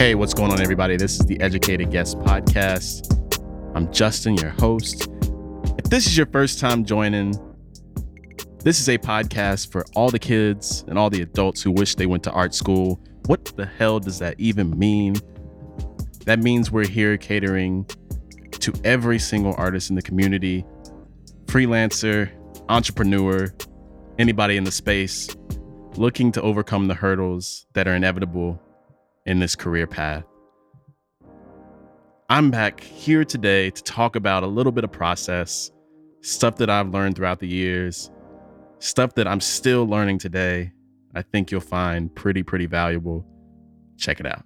Hey, what's going on, everybody? This is the Educated Guest Podcast. I'm Justin, your host. If this is your first time joining, this is a podcast for all the kids and all the adults who wish they went to art school. What the hell does that even mean? That means we're here catering to every single artist in the community, freelancer, entrepreneur, anybody in the space looking to overcome the hurdles that are inevitable in this career path. I'm back here today to talk about a little bit of process, stuff that I've learned throughout the years, stuff that I'm still learning today. I think you'll find pretty, pretty valuable. Check it out.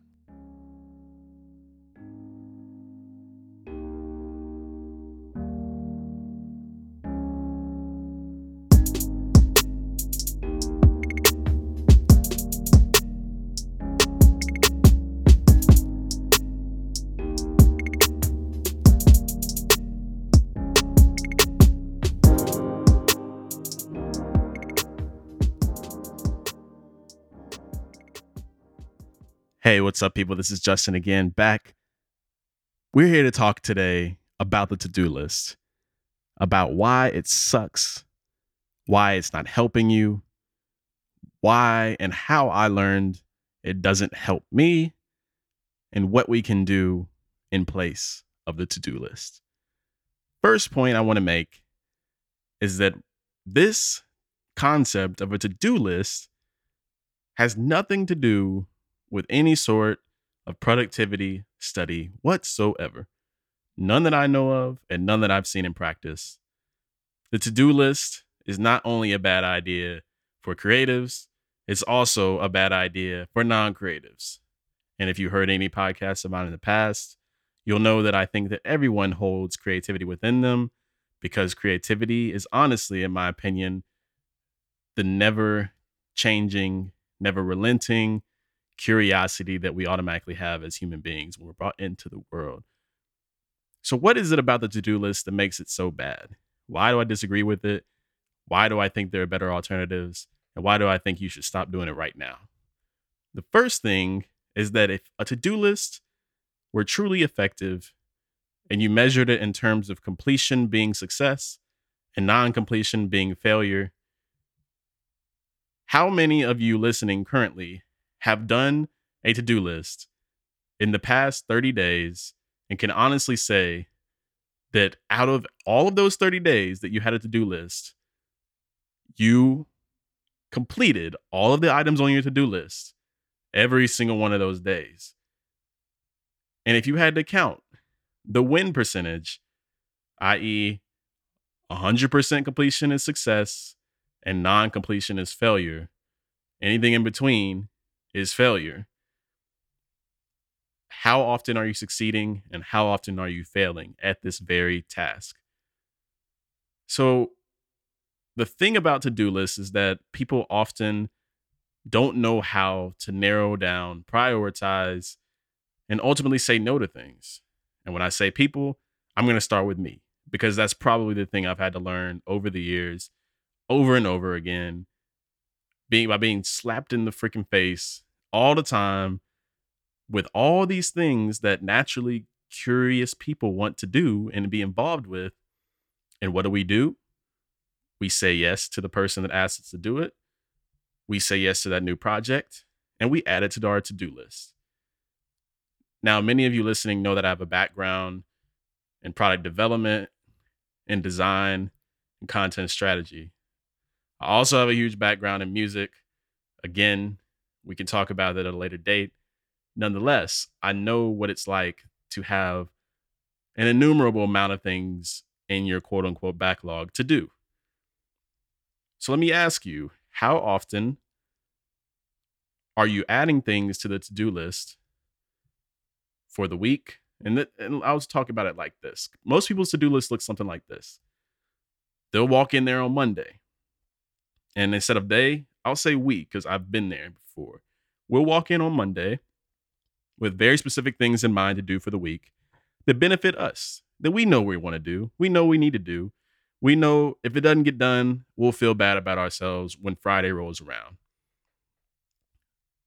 Hey, what's up, people? This is Justin again, back. We're here to talk today about the to do list, about why it sucks, why it's not helping you, why and how I learned it doesn't help me, and what we can do in place of the to do list. First point I want to make is that this concept of a to do list has nothing to do with any sort of productivity study whatsoever. None that I know of, and none that I've seen in practice. The to do list is not only a bad idea for creatives, it's also a bad idea for non creatives. And if you heard any podcasts about in the past, you'll know that I think that everyone holds creativity within them because creativity is honestly, in my opinion, the never changing, never relenting, curiosity that we automatically have as human beings when we're brought into the world. So, what is it about the to do list that makes it so bad? Why do I disagree with it? Why do I think there are better alternatives? And why do I think you should stop doing it right now? The first thing is that if a to do list were truly effective and you measured it in terms of completion being success and non completion being failure, how many of you listening currently have done a to do list in the past 30 days and can honestly say that out of all of those 30 days that you had a to do list, you completed all of the items on your to do list every single one of those days. And if you had to count the win percentage, i.e., 100% completion is success and non completion is failure, anything in between is failure. How often are you succeeding and how often are you failing at this very task? So, the thing about to do lists is that people often don't know how to narrow down, prioritize, and ultimately say no to things. And when I say people, I'm going to start with me because that's probably the thing I've had to learn over the years, over and over again, being by being slapped in the freaking face all the time with all these things that naturally curious people want to do and be involved with. And what do we do? We say yes to the person that asked us to do it. We say yes to that new project and we add it to our to do list. Now, many of you listening know that I have a background in product development, in design, and content strategy. I also have a huge background in music. Again, we can talk about it at a later date. Nonetheless, I know what it's like to have an innumerable amount of things in your quote unquote backlog to do. So let me ask you how often are you adding things to the to do list for the week? And, th- and I'll talk about it like this. Most people's to do list looks something like this. They'll walk in there on Monday. And instead of day, I'll say week because I've been there before. We'll walk in on Monday with very specific things in mind to do for the week that benefit us, that we know we want to do, we know we need to do. We know if it doesn't get done, we'll feel bad about ourselves when Friday rolls around.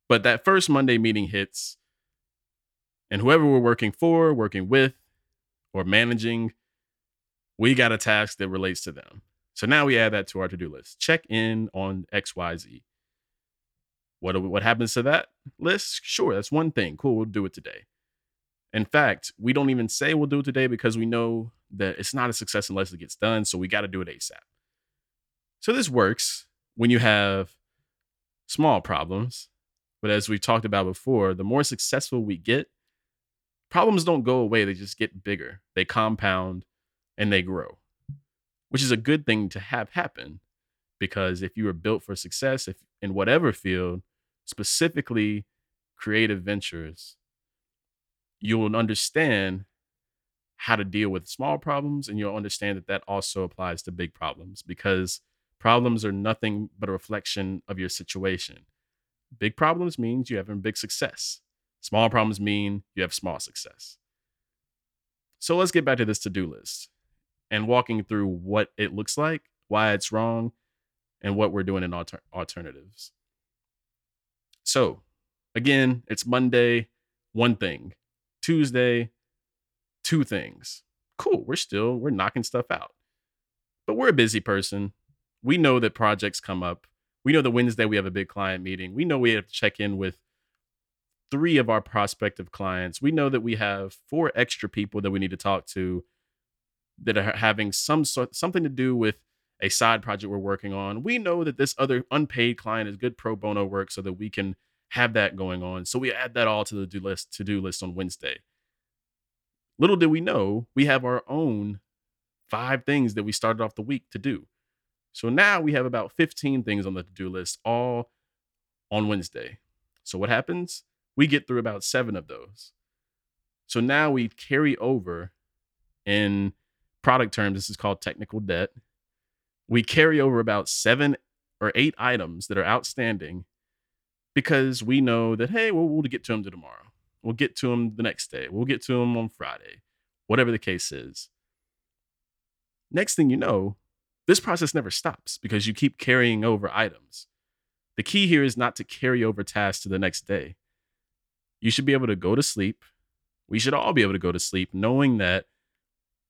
But that first Monday meeting hits, And whoever we're working for, working with, or managing, we got a task that relates to them. So now we add that to our to do list. Check in on XYZ. What, what happens to that list? Sure, that's one thing. Cool, we'll do it today. In fact, we don't even say we'll do it today because we know that it's not a success unless it gets done. So we got to do it ASAP. So this works when you have small problems. But as we've talked about before, the more successful we get, problems don't go away. They just get bigger, they compound and they grow, which is a good thing to have happen. Because if you are built for success, if in whatever field, specifically creative ventures, you will understand how to deal with small problems and you'll understand that that also applies to big problems because problems are nothing but a reflection of your situation. Big problems means you have a big success. Small problems mean you have small success. So let's get back to this to-do list and walking through what it looks like, why it's wrong, and what we're doing in alter- alternatives. So, again, it's Monday, one thing. Tuesday, two things. Cool, we're still we're knocking stuff out. But we're a busy person. We know that projects come up. We know that Wednesday we have a big client meeting. We know we have to check in with three of our prospective clients. We know that we have four extra people that we need to talk to that are having some sort something to do with a side project we're working on. We know that this other unpaid client is good pro bono work so that we can have that going on. So we add that all to the do list to do list on Wednesday. Little did we know, we have our own five things that we started off the week to do. So now we have about 15 things on the to do list, all on Wednesday. So what happens? We get through about seven of those. So now we carry over in product terms, this is called technical debt. We carry over about seven or eight items that are outstanding because we know that, hey, well, we'll get to them tomorrow. We'll get to them the next day. We'll get to them on Friday, whatever the case is. Next thing you know, this process never stops because you keep carrying over items. The key here is not to carry over tasks to the next day. You should be able to go to sleep. We should all be able to go to sleep knowing that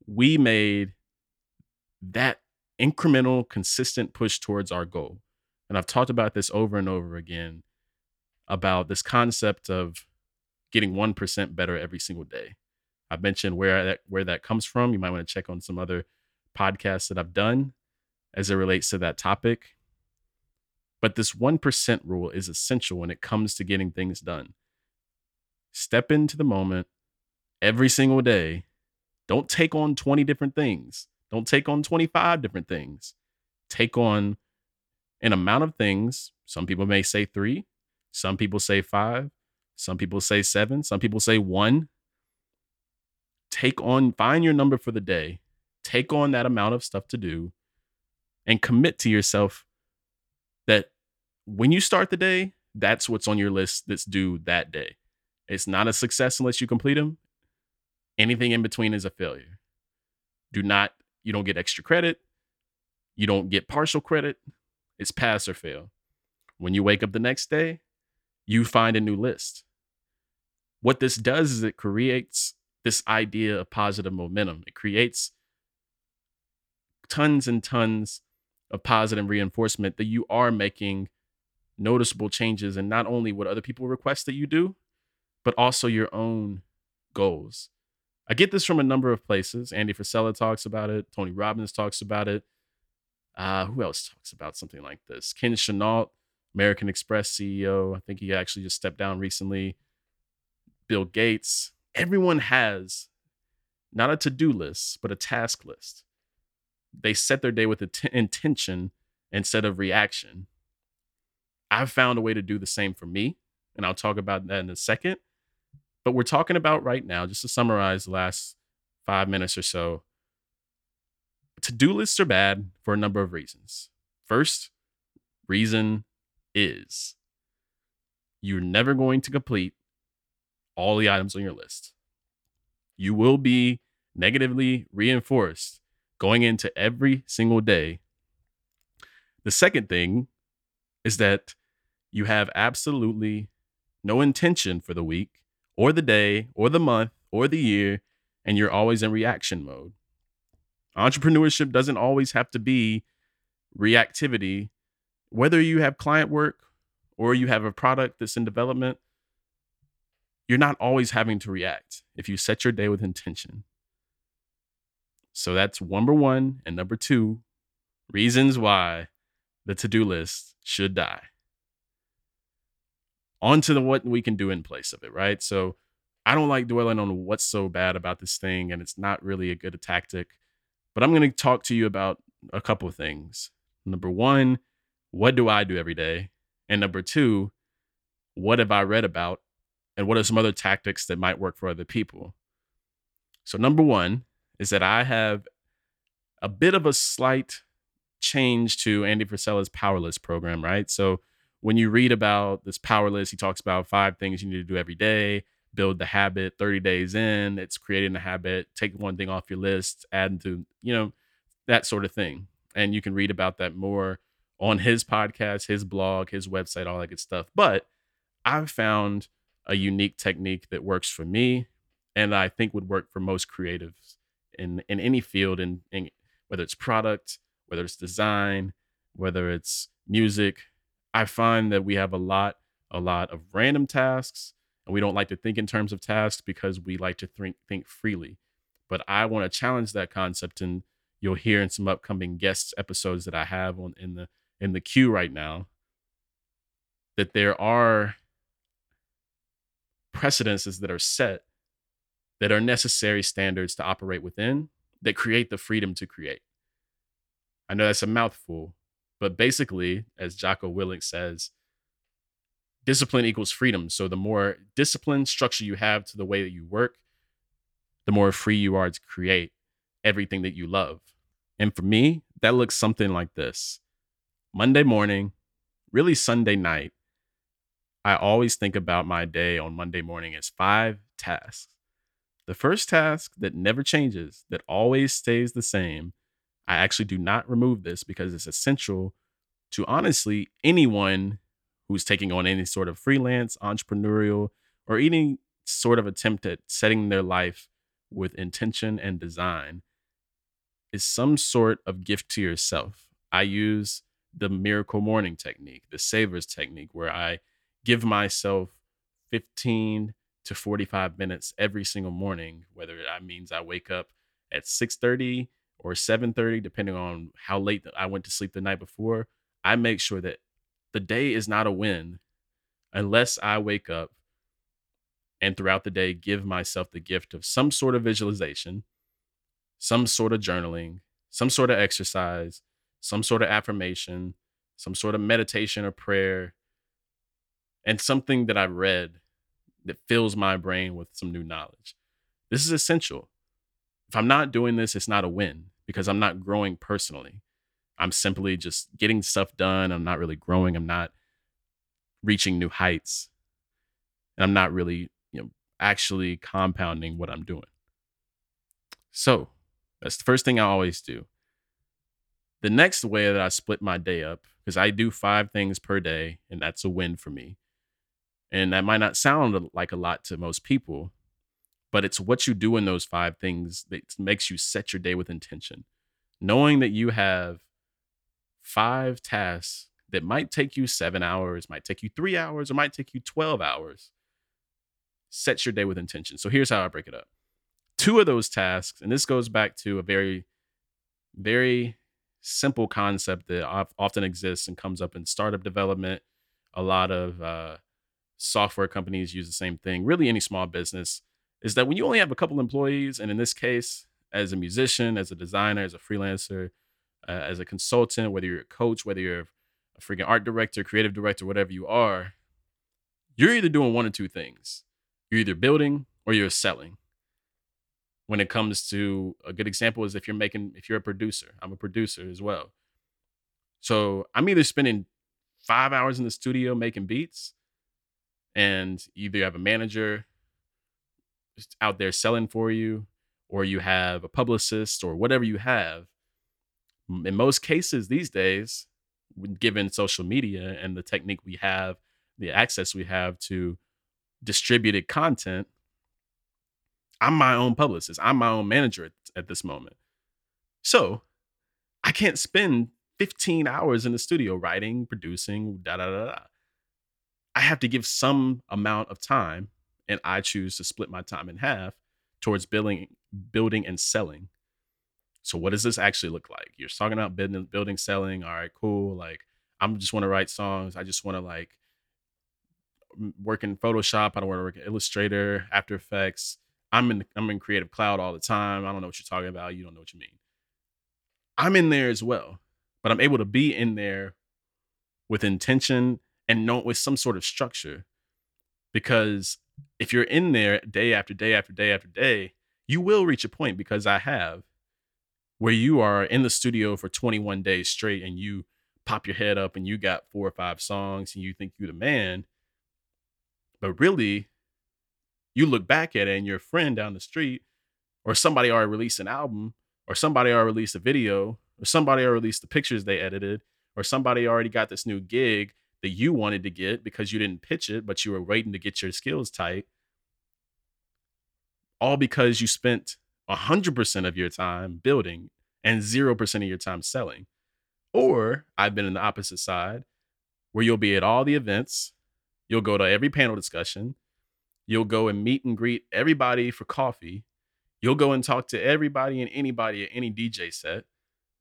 we made that incremental, consistent push towards our goal. And I've talked about this over and over again about this concept of getting 1% better every single day. I've mentioned where that where that comes from. You might want to check on some other podcasts that I've done as it relates to that topic. But this 1% rule is essential when it comes to getting things done. Step into the moment every single day. Don't take on 20 different things. Don't take on 25 different things. Take on an amount of things. Some people may say three, some people say five, some people say seven, some people say one. Take on, find your number for the day, take on that amount of stuff to do, and commit to yourself that when you start the day, that's what's on your list that's due that day. It's not a success unless you complete them. Anything in between is a failure. Do not, you don't get extra credit. You don't get partial credit. It's pass or fail. When you wake up the next day, you find a new list. What this does is it creates this idea of positive momentum. It creates tons and tons of positive reinforcement that you are making noticeable changes in not only what other people request that you do, but also your own goals. I get this from a number of places. Andy Frisella talks about it. Tony Robbins talks about it. Uh, who else talks about something like this? Ken Chenault, American Express CEO. I think he actually just stepped down recently. Bill Gates. Everyone has not a to do list, but a task list. They set their day with intention instead of reaction. I've found a way to do the same for me, and I'll talk about that in a second. But we're talking about right now, just to summarize the last five minutes or so, to do lists are bad for a number of reasons. First reason is you're never going to complete all the items on your list. You will be negatively reinforced going into every single day. The second thing is that you have absolutely no intention for the week or the day or the month or the year, and you're always in reaction mode. Entrepreneurship doesn't always have to be reactivity. Whether you have client work or you have a product that's in development, you're not always having to react if you set your day with intention. So that's number one. And number two, reasons why the to do list should die. On to the what we can do in place of it, right? So I don't like dwelling on what's so bad about this thing, and it's not really a good tactic. But I'm going to talk to you about a couple of things. Number one, what do I do every day? And number two, what have I read about? And what are some other tactics that might work for other people? So, number one is that I have a bit of a slight change to Andy Frisella's Power List program, right? So, when you read about this Power List, he talks about five things you need to do every day, build the habit 30 days in, it's creating a habit, take one thing off your list, add to, you know, that sort of thing. And you can read about that more on his podcast, his blog, his website, all that good stuff. But I've found a unique technique that works for me and I think would work for most creatives in in any field in, in whether it's product, whether it's design, whether it's music. I find that we have a lot a lot of random tasks and we don't like to think in terms of tasks because we like to think think freely. But I want to challenge that concept and you'll hear in some upcoming guests episodes that I have on in the in the queue right now that there are precedences that are set that are necessary standards to operate within that create the freedom to create. I know that's a mouthful, but basically, as Jocko Willink says, discipline equals freedom. So the more discipline structure you have to the way that you work, the more free you are to create everything that you love. And for me, that looks something like this Monday morning, really Sunday night, I always think about my day on Monday morning as five tasks. The first task that never changes, that always stays the same, I actually do not remove this because it's essential to honestly anyone who's taking on any sort of freelance, entrepreneurial, or any sort of attempt at setting their life with intention and design is some sort of gift to yourself. I use the miracle morning technique, the savers technique, where I give myself 15 to 45 minutes every single morning, whether that means I wake up at 6:30 or 7:30 depending on how late I went to sleep the night before. I make sure that the day is not a win unless I wake up and throughout the day give myself the gift of some sort of visualization, some sort of journaling, some sort of exercise, some sort of affirmation, some sort of meditation or prayer, and something that I've read that fills my brain with some new knowledge. This is essential. If I'm not doing this, it's not a win because I'm not growing personally. I'm simply just getting stuff done. I'm not really growing. I'm not reaching new heights. And I'm not really, you know, actually compounding what I'm doing. So that's the first thing I always do. The next way that I split my day up, because I do five things per day, and that's a win for me. And that might not sound like a lot to most people, but it's what you do in those five things that makes you set your day with intention. Knowing that you have five tasks that might take you seven hours, might take you three hours, or might take you 12 hours. Set your day with intention. So here's how I break it up. Two of those tasks, and this goes back to a very, very simple concept that often exists and comes up in startup development. A lot of uh, software companies use the same thing, really, any small business, is that when you only have a couple employees, and in this case, as a musician, as a designer, as a freelancer, uh, as a consultant, whether you're a coach, whether you're a freaking art director, creative director, whatever you are, you're either doing one or two things. You're either building or you're selling. When it comes to a good example is if you're making, if you're a producer, I'm a producer as well. So I'm either spending five hours in the studio making beats and either you have a manager out there selling for you or you have a publicist or whatever you have in most cases these days given social media and the technique we have the access we have to distributed content, I'm my own publicist. I'm my own manager at, at this moment. So I can't spend 15 hours in the studio writing, producing, da da da da. I have to give some amount of time, and I choose to split my time in half towards building, building and selling. So what does this actually look like? You're talking about building, building, selling. All right, cool. Like I'm just want to write songs. I just want to like work in Photoshop. I don't want to work in Illustrator, After Effects. I'm in I'm in Creative Cloud all the time. I don't know what you're talking about. You don't know what you mean. I'm in there as well, but I'm able to be in there with intention and know with some sort of structure. Because if you're in there day after day after day after day, you will reach a point because I have where you are in the studio for 21 days straight and you pop your head up and you got four or five songs and you think you're the man. But really, you look back at it and your friend down the street or somebody already released an album or somebody already released a video or somebody already released the pictures they edited or somebody already got this new gig that you wanted to get because you didn't pitch it but you were waiting to get your skills tight all because you spent 100% of your time building and 0% of your time selling or i've been in the opposite side where you'll be at all the events you'll go to every panel discussion you'll go and meet and greet everybody for coffee You'll go and talk to everybody and anybody at any DJ set.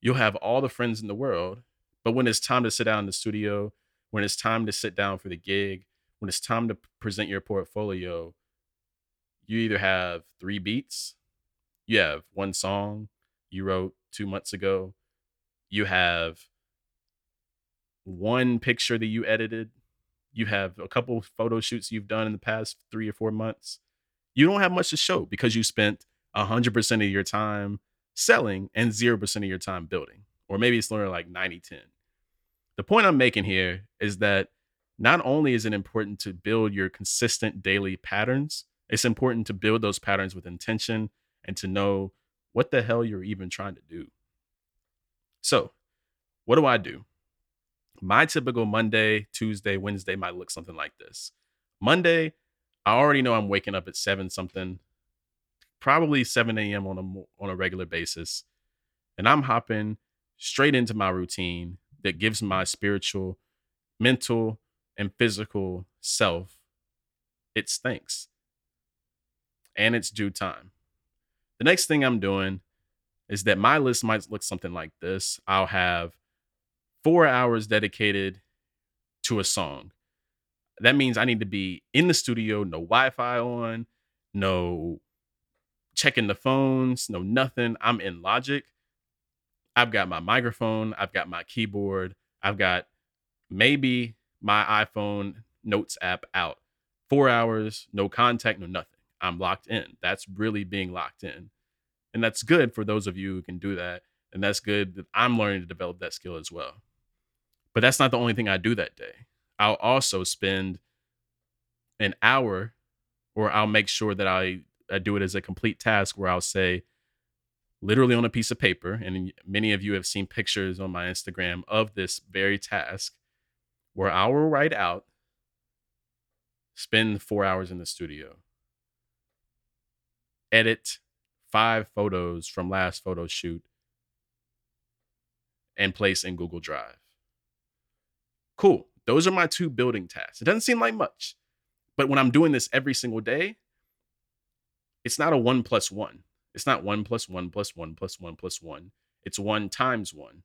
You'll have all the friends in the world. But when it's time to sit down in the studio, when it's time to sit down for the gig, when it's time to present your portfolio, you either have three beats, you have one song you wrote two months ago, you have one picture that you edited, you have a couple photo shoots you've done in the past three or four months. You don't have much to show because you spent 100% of your time selling and 0% of your time building. Or maybe it's only like 90 10. The point I'm making here is that not only is it important to build your consistent daily patterns, it's important to build those patterns with intention and to know what the hell you're even trying to do. So, what do I do? My typical Monday, Tuesday, Wednesday might look something like this. Monday, I already know I'm waking up at seven something probably 7 a.m. on a on a regular basis, and I'm hopping straight into my routine that gives my spiritual, mental, and physical self its thanks and its due time. The next thing I'm doing is that my list might look something like this. I'll have four hours dedicated to a song. That means I need to be in the studio, no Wi Fi on, no checking the phones, no nothing. I'm in Logic. I've got my microphone, I've got my keyboard, I've got maybe my iPhone notes app out. Four hours, no contact, no nothing. I'm locked in. That's really being locked in. And that's good for those of you who can do that. And that's good that I'm learning to develop that skill as well. But that's not the only thing I do that day. I'll also spend an hour or I'll make sure that I I do it as a complete task where I'll say, literally on a piece of paper, and many of you have seen pictures on my Instagram of this very task, where I will write out, spend four hours in the studio, edit five photos from last photo shoot, and place in Google Drive. Cool. Those are my two building tasks. It doesn't seem like much, but when I'm doing this every single day, it's not a one plus one. It's not one plus one plus one plus one plus one. It's one times one.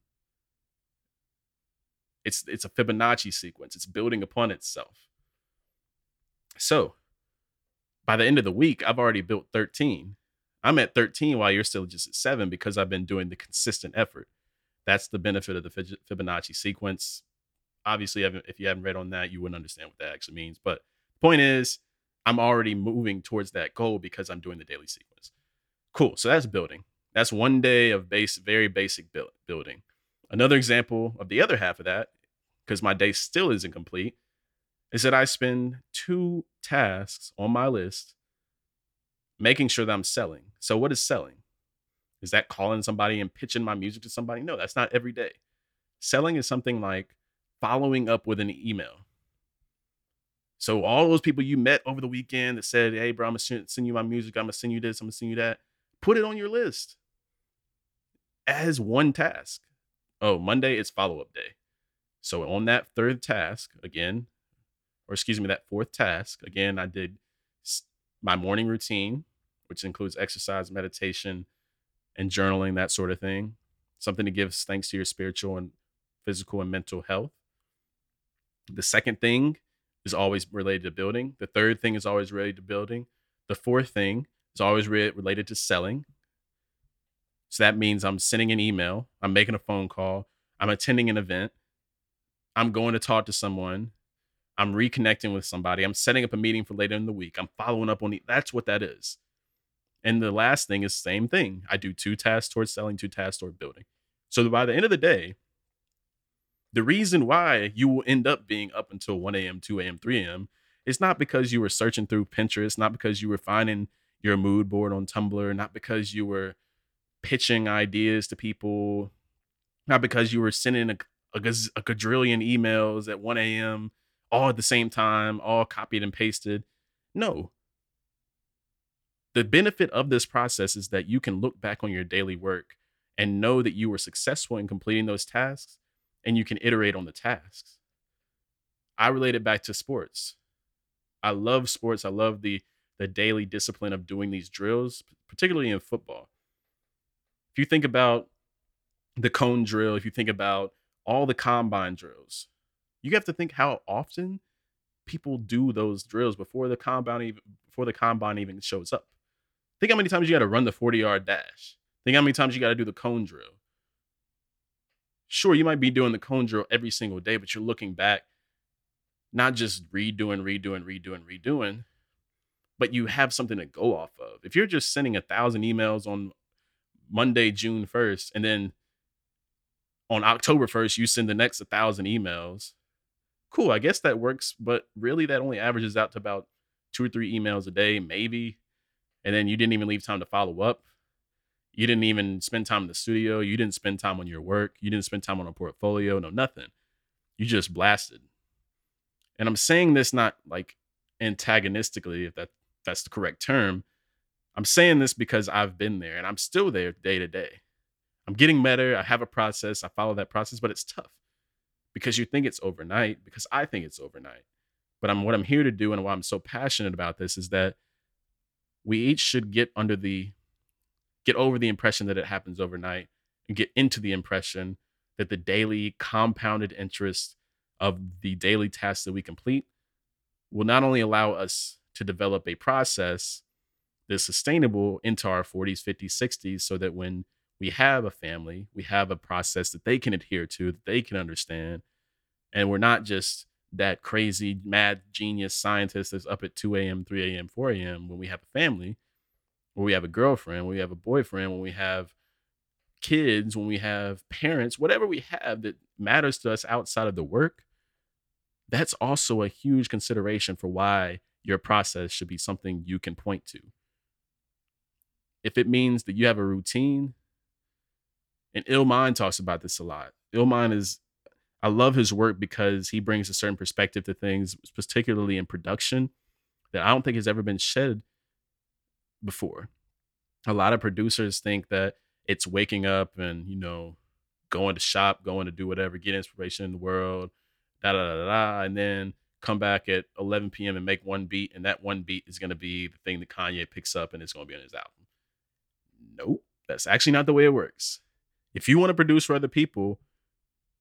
It's it's a Fibonacci sequence. It's building upon itself. So by the end of the week, I've already built 13. I'm at 13 while you're still just at seven because I've been doing the consistent effort. That's the benefit of the Fibonacci sequence. Obviously, if you haven't read on that, you wouldn't understand what that actually means. But the point is, I'm already moving towards that goal because I'm doing the daily sequence. Cool. So that's building. That's one day of base, very basic build, building. Another example of the other half of that, because my day still isn't complete, is that I spend two tasks on my list making sure that I'm selling. So, what is selling? Is that calling somebody and pitching my music to somebody? No, that's not every day. Selling is something like following up with an email So all those people you met over the weekend that said, "Hey, bro, I'm gonna send you my music. I'm gonna send you this. I'm gonna send you that." Put it on your list as one task. Oh, Monday is follow up day. So on that third task, again, or excuse me, that fourth task, again, I did my morning routine, which includes exercise, meditation, and journaling, that sort of thing. Something to give thanks to your spiritual and physical and mental health. The second thing is always related to building. The third thing is always related to building. The fourth thing is always re- related to selling. So that means I'm sending an email, I'm making a phone call, I'm attending an event, I'm going to talk to someone, I'm reconnecting with somebody, I'm setting up a meeting for later in the week, I'm following up on the, that's what that is. And the last thing is same thing. I do two tasks towards selling, two tasks toward building. So by the end of the day, the reason why you will end up being up until 1 a.m., 2 a.m., 3 a.m. is not because you were searching through Pinterest, not because you were finding your mood board on Tumblr, not because you were pitching ideas to people, not because you were sending a, a, a quadrillion emails at 1 a.m. all at the same time, all copied and pasted. No. The benefit of this process is that you can look back on your daily work and know that you were successful in completing those tasks and you can iterate on the tasks. I relate it back to sports. I love sports. I love the the daily discipline of doing these drills, particularly in football. If you think about the cone drill, if you think about all the combine drills, you have to think how often people do those drills before the combine even before the combine even shows up. Think how many times you got to run the 40 yard dash. Think how many times you got to do the cone drill sure, you might be doing the cone drill every single day, but you're looking back, not just redoing, redoing, redoing, redoing, but you have something to go off of. If you're just sending a thousand emails on Monday, June 1st, and then on October 1st, you send the next a thousand emails, cool, I guess that works, but really that only averages out to about two or three emails a day, maybe. And then you didn't even leave time to follow up. You didn't even spend time in the studio. You didn't spend time on your work. You didn't spend time on a portfolio. No, nothing. You just blasted. And I'm saying this not like antagonistically, if that that's the correct term. I'm saying this because I've been there and I'm still there day to day. I'm getting better. I have a process. I follow that process, but it's tough because you think it's overnight, because I think it's overnight. But I'm what I'm here to do and why I'm so passionate about this is that we each should get under the get over the impression that it happens overnight and get into the impression that the daily compounded interest of the daily tasks that we complete will not only allow us to develop a process that's sustainable into our 40s, 50s, 60s, so that when we have a family, we have a process that they can adhere to, that they can understand. And we're not just that crazy, mad genius scientist that's up at 2 a.m., 3 a.m., 4 a.m. when we have a family when we have a girlfriend, when we have a boyfriend, when we have kids, when we have parents, whatever we have that matters to us outside of the work, that's also a huge consideration for why your process should be something you can point to. If it means that you have a routine, and Illmind talks about this a lot. Illmind is, I love his work because he brings a certain perspective to things, particularly in production, that I don't think has ever been shed before. A lot of producers think that it's waking up and, you know, going to shop, going to do whatever, get inspiration in the world, da da da da, and then come back at 11 p.m. and make one beat, and that one beat is going to be the thing that Kanye picks up and it's going to be on his album. Nope, that's actually not the way it works. If you want to produce for other people,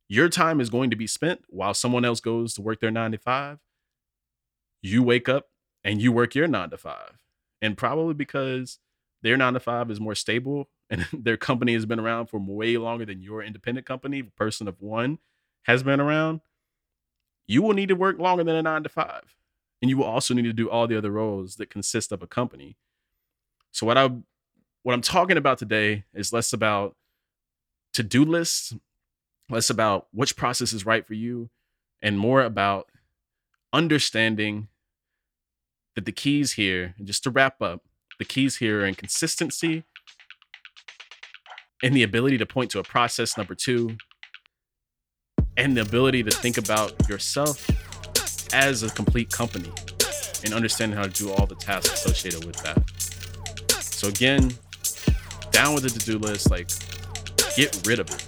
your time is going to be spent while someone else goes to work their nine to five. You wake up and you work your nine to five and probably because their nine to five is more stable and their company has been around for way longer than your independent company, person of one, has been around, you will need to work longer than a nine to five. And you will also need to do all the other roles that consist of a company. So what I what I'm talking about today is less about to-do lists, less about which process is right for you, and more about understanding that the keys here, and just to wrap up, the keys here are in consistency and the ability to point to a process number two and the ability to think about yourself as a complete company and understanding how to do all the tasks associated with that. So again, down with the to-do list, like get rid of it.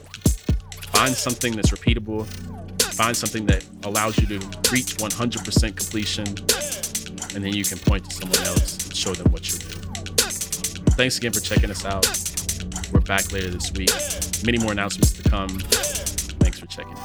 Find something that's repeatable. Find something that allows you to reach 100% completion, and then you can point to someone else and show them what you're doing. Thanks again for checking us out. We're back later this week. Many more announcements to come. Thanks for checking.